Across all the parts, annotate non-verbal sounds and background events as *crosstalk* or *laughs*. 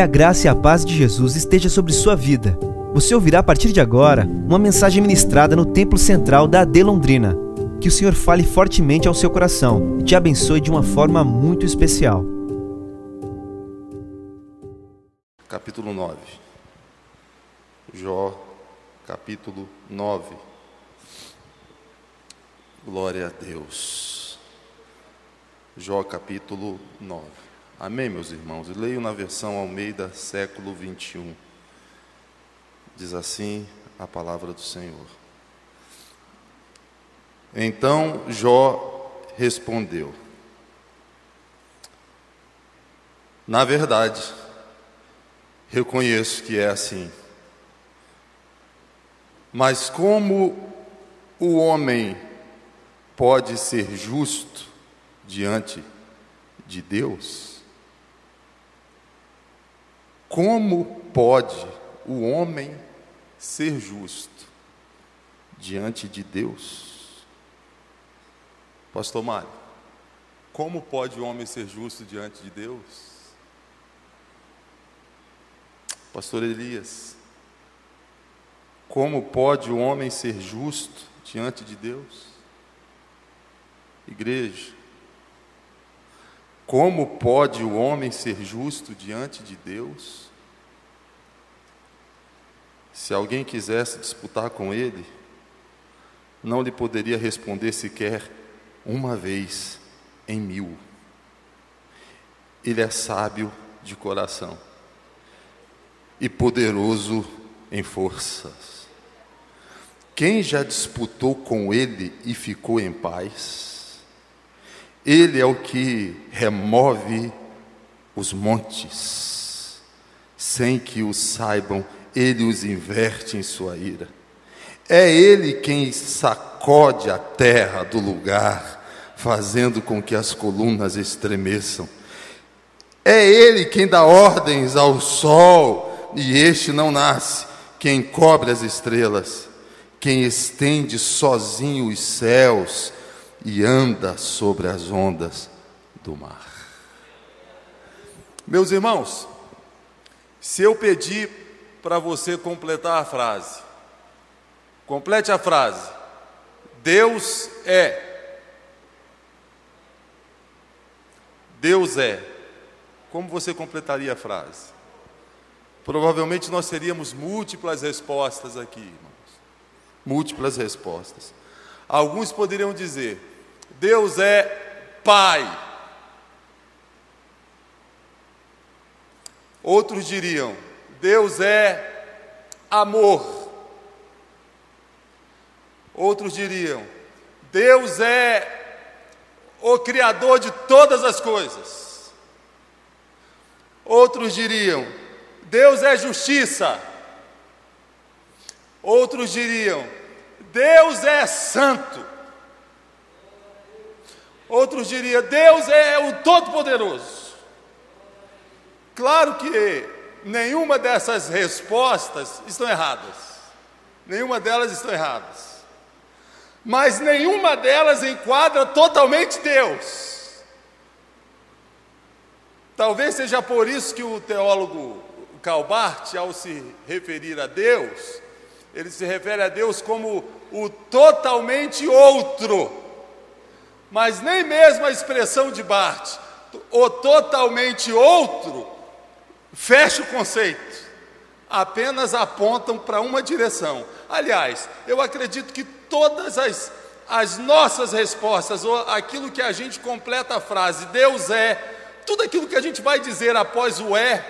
Que a graça e a paz de Jesus esteja sobre sua vida. Você ouvirá a partir de agora uma mensagem ministrada no Templo Central da AD Londrina. Que o Senhor fale fortemente ao seu coração e te abençoe de uma forma muito especial. Capítulo 9. Jó, capítulo 9. Glória a Deus. Jó, capítulo 9. Amém, meus irmãos? Leio na versão Almeida, século 21. Diz assim a palavra do Senhor. Então Jó respondeu: Na verdade, reconheço que é assim. Mas como o homem pode ser justo diante de Deus? Como pode o homem ser justo diante de Deus? Pastor Mário, como pode o homem ser justo diante de Deus? Pastor Elias, como pode o homem ser justo diante de Deus? Igreja, como pode o homem ser justo diante de Deus? Se alguém quisesse disputar com ele, não lhe poderia responder sequer uma vez em mil. Ele é sábio de coração e poderoso em forças. Quem já disputou com ele e ficou em paz? Ele é o que remove os montes, sem que o saibam, ele os inverte em sua ira. É ele quem sacode a terra do lugar, fazendo com que as colunas estremeçam. É ele quem dá ordens ao sol, e este não nasce, quem cobre as estrelas, quem estende sozinho os céus e anda sobre as ondas do mar. Meus irmãos, se eu pedir para você completar a frase, complete a frase. Deus é. Deus é. Como você completaria a frase? Provavelmente nós teríamos múltiplas respostas aqui, irmãos. Múltiplas respostas. Alguns poderiam dizer: Deus é Pai. Outros diriam: Deus é amor. Outros diriam: Deus é o Criador de todas as coisas. Outros diriam: Deus é justiça. Outros diriam: Deus é santo. Outros diriam: Deus é o Todo-Poderoso. Claro que nenhuma dessas respostas estão erradas. Nenhuma delas estão erradas. Mas nenhuma delas enquadra totalmente Deus. Talvez seja por isso que o teólogo Calbart, ao se referir a Deus, ele se refere a Deus como o totalmente outro mas nem mesmo a expressão de Bart, o totalmente outro, fecha o conceito, apenas apontam para uma direção. Aliás, eu acredito que todas as, as nossas respostas, ou aquilo que a gente completa a frase, Deus é, tudo aquilo que a gente vai dizer após o é,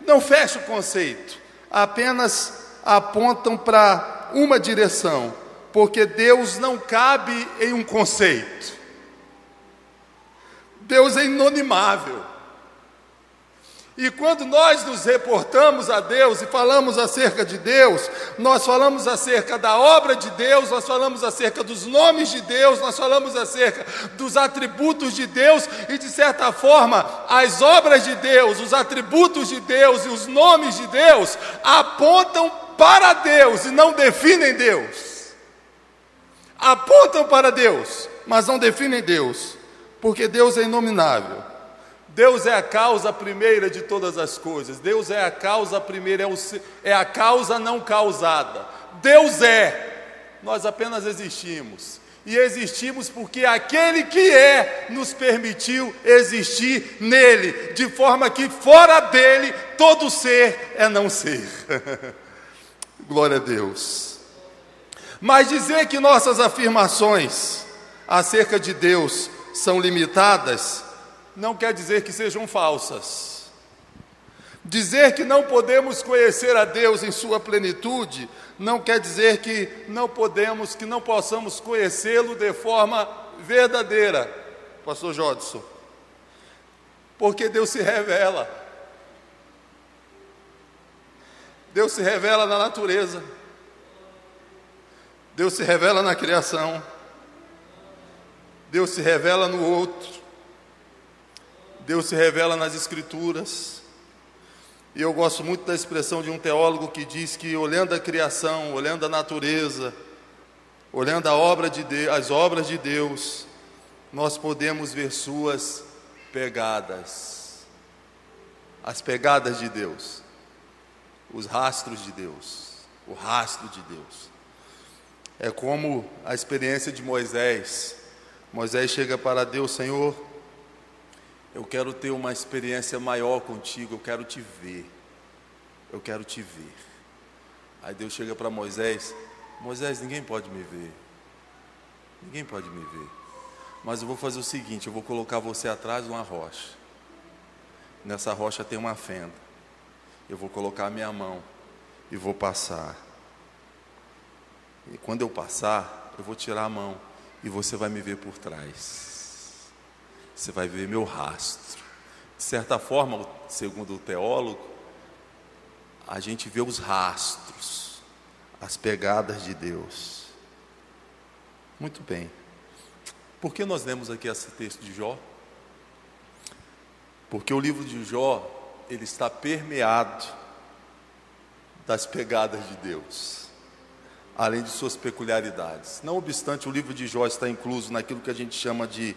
não fecha o conceito, apenas apontam para uma direção, porque Deus não cabe em um conceito. Deus é inonimável. E quando nós nos reportamos a Deus e falamos acerca de Deus, nós falamos acerca da obra de Deus, nós falamos acerca dos nomes de Deus, nós falamos acerca dos atributos de Deus e, de certa forma, as obras de Deus, os atributos de Deus e os nomes de Deus apontam para Deus e não definem Deus. Apontam para Deus, mas não definem Deus porque Deus é inominável, Deus é a causa primeira de todas as coisas. Deus é a causa primeira, é, o, é a causa não causada. Deus é, nós apenas existimos. E existimos porque aquele que é nos permitiu existir nele, de forma que fora dele todo ser é não ser. *laughs* Glória a Deus. Mas dizer que nossas afirmações acerca de Deus são limitadas, não quer dizer que sejam falsas. Dizer que não podemos conhecer a Deus em sua plenitude, não quer dizer que não podemos, que não possamos conhecê-lo de forma verdadeira, Pastor Jodson. Porque Deus se revela. Deus se revela na natureza. Deus se revela na criação. Deus se revela no outro. Deus se revela nas Escrituras. E eu gosto muito da expressão de um teólogo que diz que, olhando a criação, olhando a natureza, olhando a obra de Deus, as obras de Deus, nós podemos ver suas pegadas. As pegadas de Deus, os rastros de Deus, o rastro de Deus. É como a experiência de Moisés. Moisés chega para Deus, Senhor, eu quero ter uma experiência maior contigo, eu quero te ver. Eu quero te ver. Aí Deus chega para Moisés: Moisés, ninguém pode me ver. Ninguém pode me ver. Mas eu vou fazer o seguinte: eu vou colocar você atrás de uma rocha. Nessa rocha tem uma fenda. Eu vou colocar a minha mão e vou passar. E quando eu passar, eu vou tirar a mão e você vai me ver por trás você vai ver meu rastro. De certa forma, segundo o teólogo, a gente vê os rastros, as pegadas de Deus. Muito bem. Por que nós lemos aqui esse texto de Jó? Porque o livro de Jó, ele está permeado das pegadas de Deus, além de suas peculiaridades. Não obstante, o livro de Jó está incluso naquilo que a gente chama de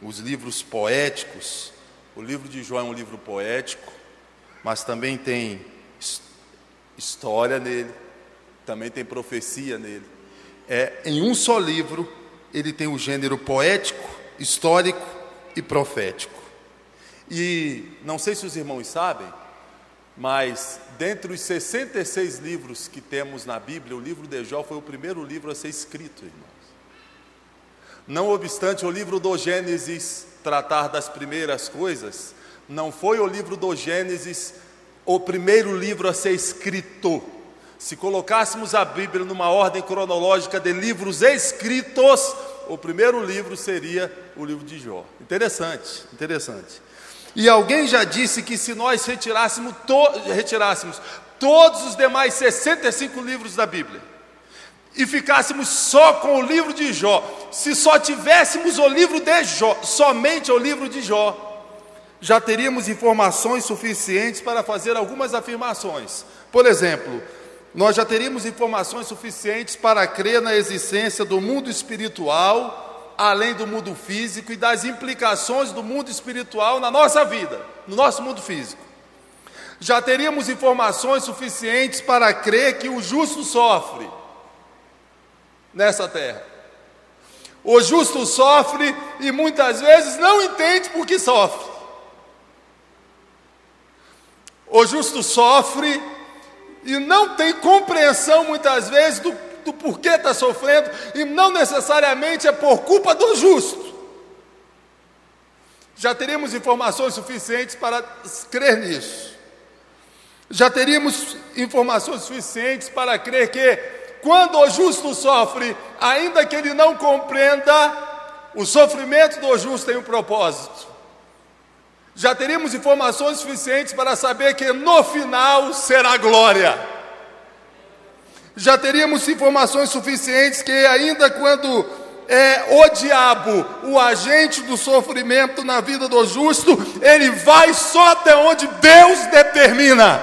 os livros poéticos. O livro de Jó é um livro poético, mas também tem história nele, também tem profecia nele. É, em um só livro, ele tem o gênero poético, histórico e profético. E não sei se os irmãos sabem, mas dentre os 66 livros que temos na Bíblia, o livro de Jó foi o primeiro livro a ser escrito, irmão. Não obstante o livro do Gênesis tratar das primeiras coisas, não foi o livro do Gênesis o primeiro livro a ser escrito. Se colocássemos a Bíblia numa ordem cronológica de livros escritos, o primeiro livro seria o livro de Jó. Interessante, interessante. E alguém já disse que se nós retirássemos, to retirássemos todos os demais 65 livros da Bíblia, e ficássemos só com o livro de Jó, se só tivéssemos o livro de Jó, somente o livro de Jó, já teríamos informações suficientes para fazer algumas afirmações. Por exemplo, nós já teríamos informações suficientes para crer na existência do mundo espiritual, além do mundo físico e das implicações do mundo espiritual na nossa vida, no nosso mundo físico. Já teríamos informações suficientes para crer que o justo sofre nessa terra. O justo sofre e muitas vezes não entende por que sofre. O justo sofre e não tem compreensão muitas vezes do, do porquê está sofrendo, e não necessariamente é por culpa do justo. Já teríamos informações suficientes para crer nisso. Já teríamos informações suficientes para crer que quando o justo sofre, ainda que ele não compreenda, o sofrimento do justo tem um propósito. Já teríamos informações suficientes para saber que no final será glória. Já teríamos informações suficientes que, ainda quando é o diabo o agente do sofrimento na vida do justo, ele vai só até onde Deus determina.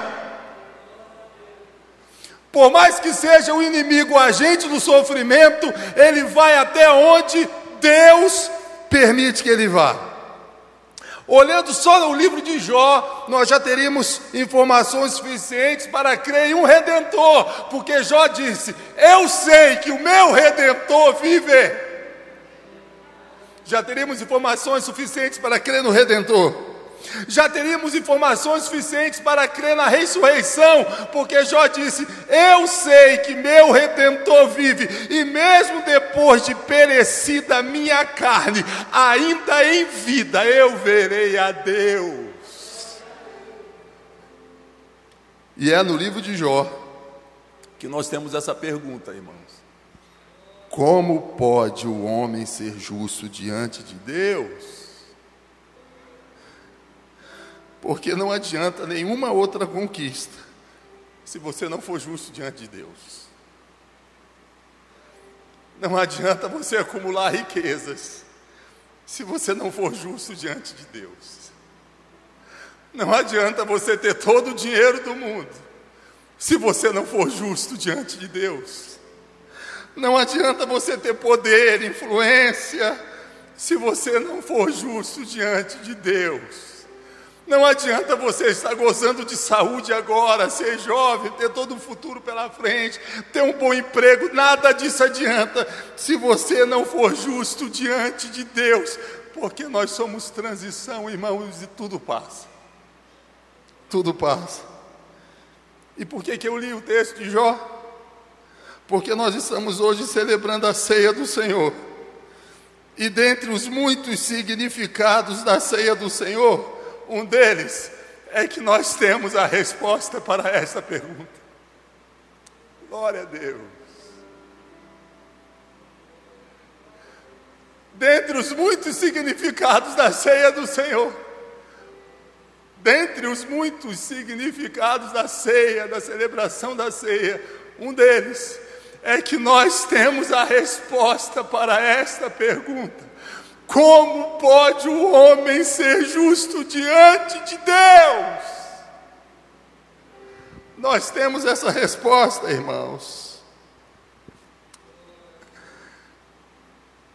Por mais que seja o inimigo o agente do sofrimento, ele vai até onde Deus permite que ele vá. Olhando só no livro de Jó, nós já teríamos informações suficientes para crer em um redentor, porque Jó disse: Eu sei que o meu redentor vive. Já teríamos informações suficientes para crer no redentor já teríamos informações suficientes para crer na ressurreição, porque Jó disse: Eu sei que meu redentor vive, e mesmo depois de perecida minha carne, ainda em vida eu verei a Deus. E é no livro de Jó que nós temos essa pergunta, irmãos: Como pode o homem ser justo diante de Deus? Porque não adianta nenhuma outra conquista se você não for justo diante de Deus. Não adianta você acumular riquezas se você não for justo diante de Deus. Não adianta você ter todo o dinheiro do mundo se você não for justo diante de Deus. Não adianta você ter poder, influência, se você não for justo diante de Deus. Não adianta você estar gozando de saúde agora, ser jovem, ter todo o futuro pela frente, ter um bom emprego, nada disso adianta se você não for justo diante de Deus, porque nós somos transição, irmãos, e tudo passa. Tudo passa. E por que, que eu li o texto de Jó? Porque nós estamos hoje celebrando a ceia do Senhor. E dentre os muitos significados da ceia do Senhor, um deles é que nós temos a resposta para essa pergunta. Glória a Deus. Dentre os muitos significados da ceia do Senhor, dentre os muitos significados da ceia, da celebração da ceia, um deles é que nós temos a resposta para esta pergunta. Como pode o homem ser justo diante de Deus? Nós temos essa resposta, irmãos.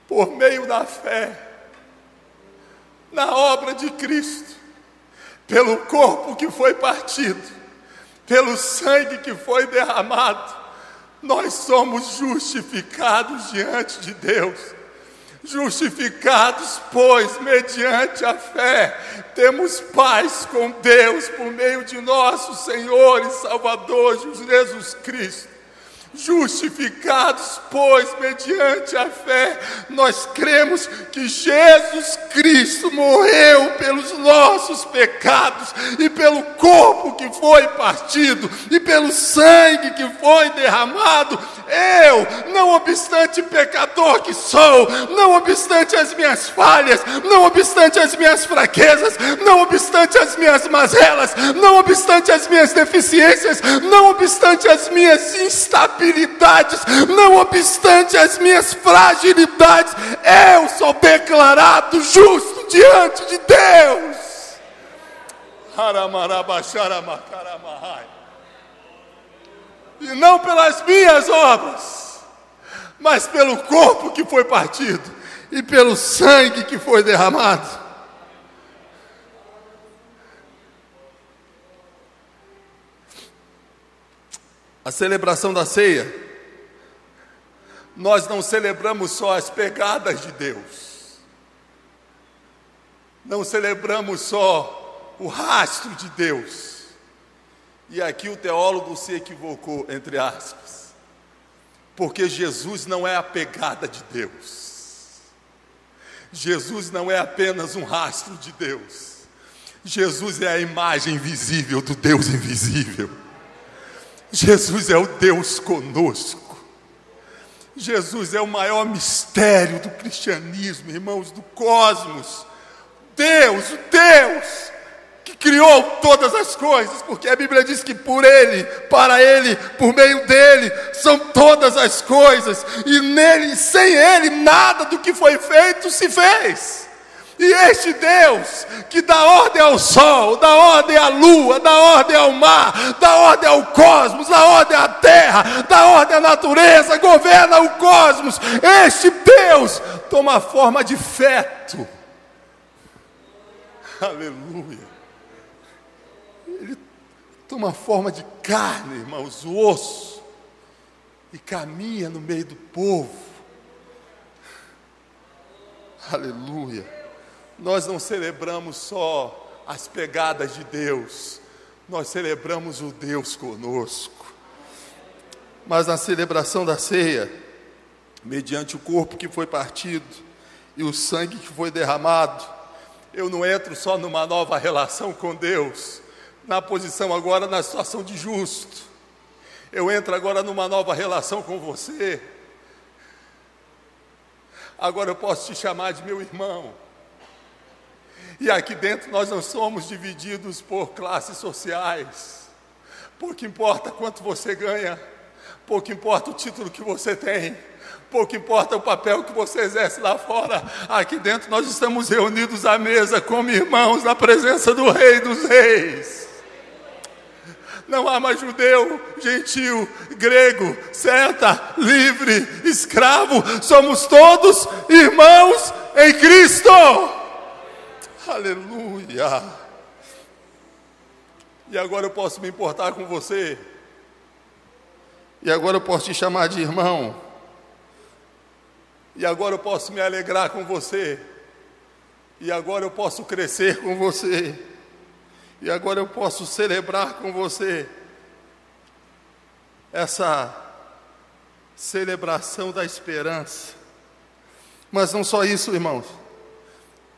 Por meio da fé na obra de Cristo, pelo corpo que foi partido, pelo sangue que foi derramado, nós somos justificados diante de Deus Justificados, pois, mediante a fé, temos paz com Deus por meio de nosso Senhor e Salvador Jesus Cristo Justificados, pois, mediante a fé, nós cremos que Jesus Cristo morreu pelos nossos pecados e pelo corpo que foi partido e pelo sangue que foi derramado. Eu, não obstante pecador que sou, não obstante as minhas falhas, não obstante as minhas fraquezas, não obstante as minhas mazelas, não obstante as minhas deficiências, não obstante as minhas instabilidades habilidades, não obstante as minhas fragilidades, eu sou declarado justo diante de Deus. E não pelas minhas obras, mas pelo corpo que foi partido e pelo sangue que foi derramado. A celebração da ceia, nós não celebramos só as pegadas de Deus, não celebramos só o rastro de Deus. E aqui o teólogo se equivocou, entre aspas, porque Jesus não é a pegada de Deus. Jesus não é apenas um rastro de Deus. Jesus é a imagem visível do Deus invisível. Jesus é o Deus conosco. Jesus é o maior mistério do cristianismo, irmãos, do cosmos. Deus, o Deus que criou todas as coisas, porque a Bíblia diz que por Ele, para Ele, por meio dele, são todas as coisas, e nele, sem Ele, nada do que foi feito se fez. E este Deus que dá ordem ao sol, dá ordem à lua, dá ordem ao mar, dá ordem ao cosmos, dá ordem à terra, dá ordem à natureza, governa o cosmos. Este Deus toma forma de feto. Aleluia. Ele toma forma de carne, irmãos, o osso, e caminha no meio do povo. Aleluia. Nós não celebramos só as pegadas de Deus, nós celebramos o Deus conosco. Mas na celebração da ceia, mediante o corpo que foi partido e o sangue que foi derramado, eu não entro só numa nova relação com Deus, na posição agora na situação de justo. Eu entro agora numa nova relação com você. Agora eu posso te chamar de meu irmão. E aqui dentro nós não somos divididos por classes sociais. Pouco importa quanto você ganha, pouco importa o título que você tem, pouco importa o papel que você exerce lá fora. Aqui dentro nós estamos reunidos à mesa como irmãos na presença do Rei dos Reis. Não há mais judeu, gentil, grego, celta, livre, escravo, somos todos irmãos em Cristo. Aleluia. E agora eu posso me importar com você. E agora eu posso te chamar de irmão. E agora eu posso me alegrar com você. E agora eu posso crescer com você. E agora eu posso celebrar com você essa celebração da esperança. Mas não só isso, irmãos.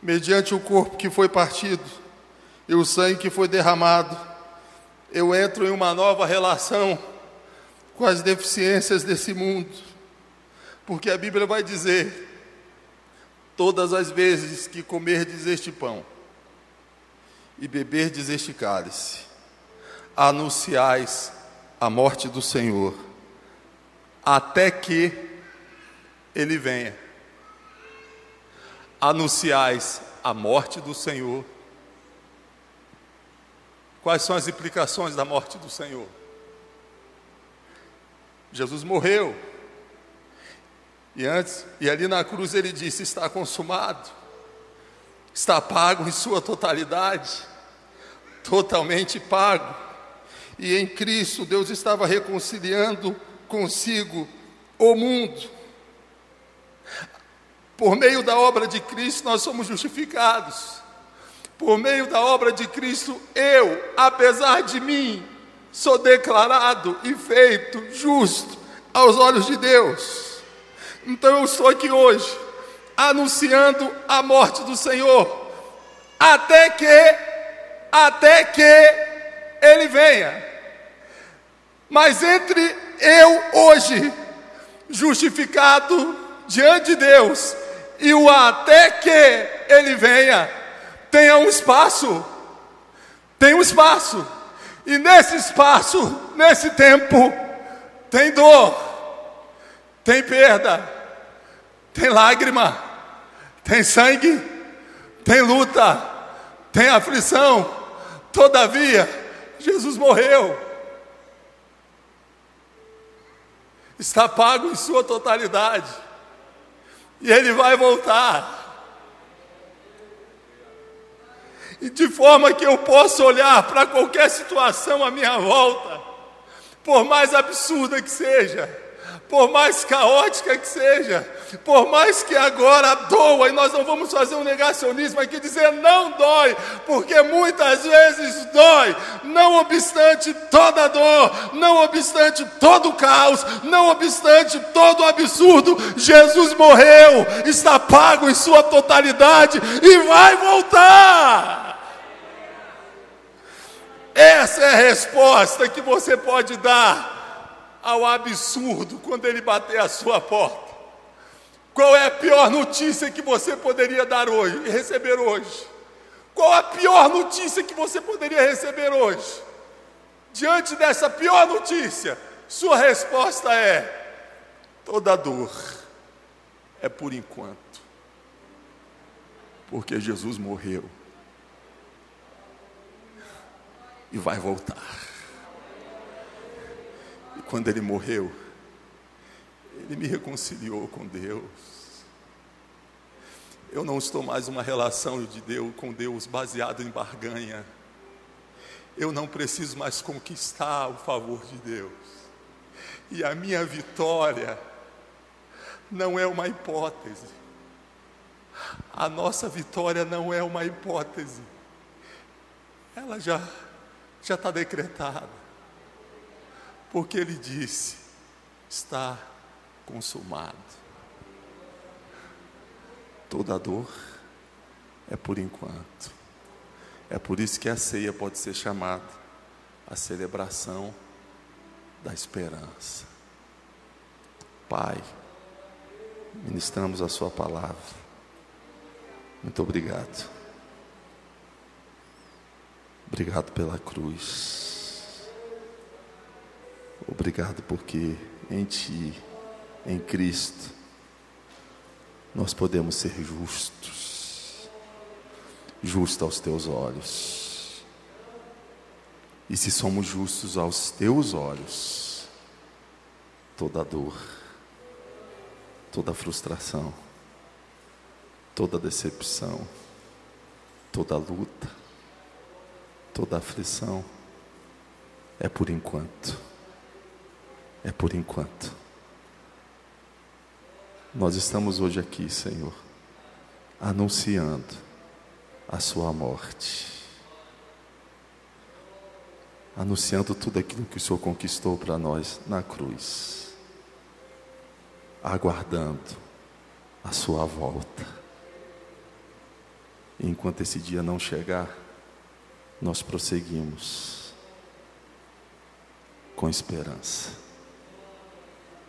Mediante o corpo que foi partido e o sangue que foi derramado, eu entro em uma nova relação com as deficiências desse mundo. Porque a Bíblia vai dizer: todas as vezes que comerdes este pão e beberdes este cálice, anunciais a morte do Senhor, até que ele venha. Anunciais a morte do Senhor. Quais são as implicações da morte do Senhor? Jesus morreu. E antes, e ali na cruz ele disse: está consumado está pago em sua totalidade, totalmente pago. E em Cristo Deus estava reconciliando consigo o mundo. Por meio da obra de Cristo nós somos justificados. Por meio da obra de Cristo, eu, apesar de mim, sou declarado e feito justo aos olhos de Deus. Então eu estou aqui hoje anunciando a morte do Senhor, até que, até que Ele venha. Mas entre eu hoje, justificado diante de Deus, e o até que Ele venha, tenha um espaço, tem um espaço, e nesse espaço, nesse tempo, tem dor, tem perda, tem lágrima, tem sangue, tem luta, tem aflição. Todavia, Jesus morreu. Está pago em sua totalidade. E ele vai voltar. E de forma que eu possa olhar para qualquer situação à minha volta, por mais absurda que seja, por mais caótica que seja, por mais que agora doa, e nós não vamos fazer um negacionismo aqui, dizer não dói, porque muitas vezes dói, não obstante toda dor, não obstante todo caos, não obstante todo absurdo, Jesus morreu, está pago em sua totalidade e vai voltar. Essa é a resposta que você pode dar ao absurdo quando ele bater a sua porta. Qual é a pior notícia que você poderia dar hoje receber hoje? Qual a pior notícia que você poderia receber hoje? Diante dessa pior notícia, sua resposta é: toda dor é por enquanto, porque Jesus morreu e vai voltar quando ele morreu, ele me reconciliou com Deus. Eu não estou mais uma relação de Deus com Deus baseado em barganha. Eu não preciso mais conquistar o favor de Deus. E a minha vitória não é uma hipótese. A nossa vitória não é uma hipótese. Ela já já está decretada. Porque ele disse: está consumado. Toda dor é por enquanto. É por isso que a ceia pode ser chamada a celebração da esperança. Pai, ministramos a Sua palavra. Muito obrigado. Obrigado pela cruz. Obrigado porque em Ti, em Cristo, nós podemos ser justos, justos aos Teus olhos. E se somos justos aos Teus olhos, toda dor, toda frustração, toda decepção, toda luta, toda aflição, é por enquanto. É por enquanto. Nós estamos hoje aqui, Senhor, anunciando a Sua morte, anunciando tudo aquilo que o Senhor conquistou para nós na cruz, aguardando a Sua volta. E enquanto esse dia não chegar, nós prosseguimos com esperança,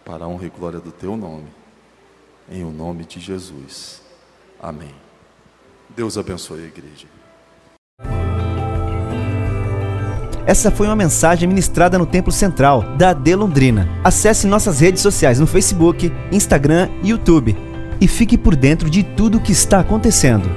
para a honra e glória do Teu nome, em o nome de Jesus. Amém. Deus abençoe a igreja. Essa foi uma mensagem ministrada no Templo Central da AD Londrina. Acesse nossas redes sociais no Facebook, Instagram e YouTube e fique por dentro de tudo o que está acontecendo.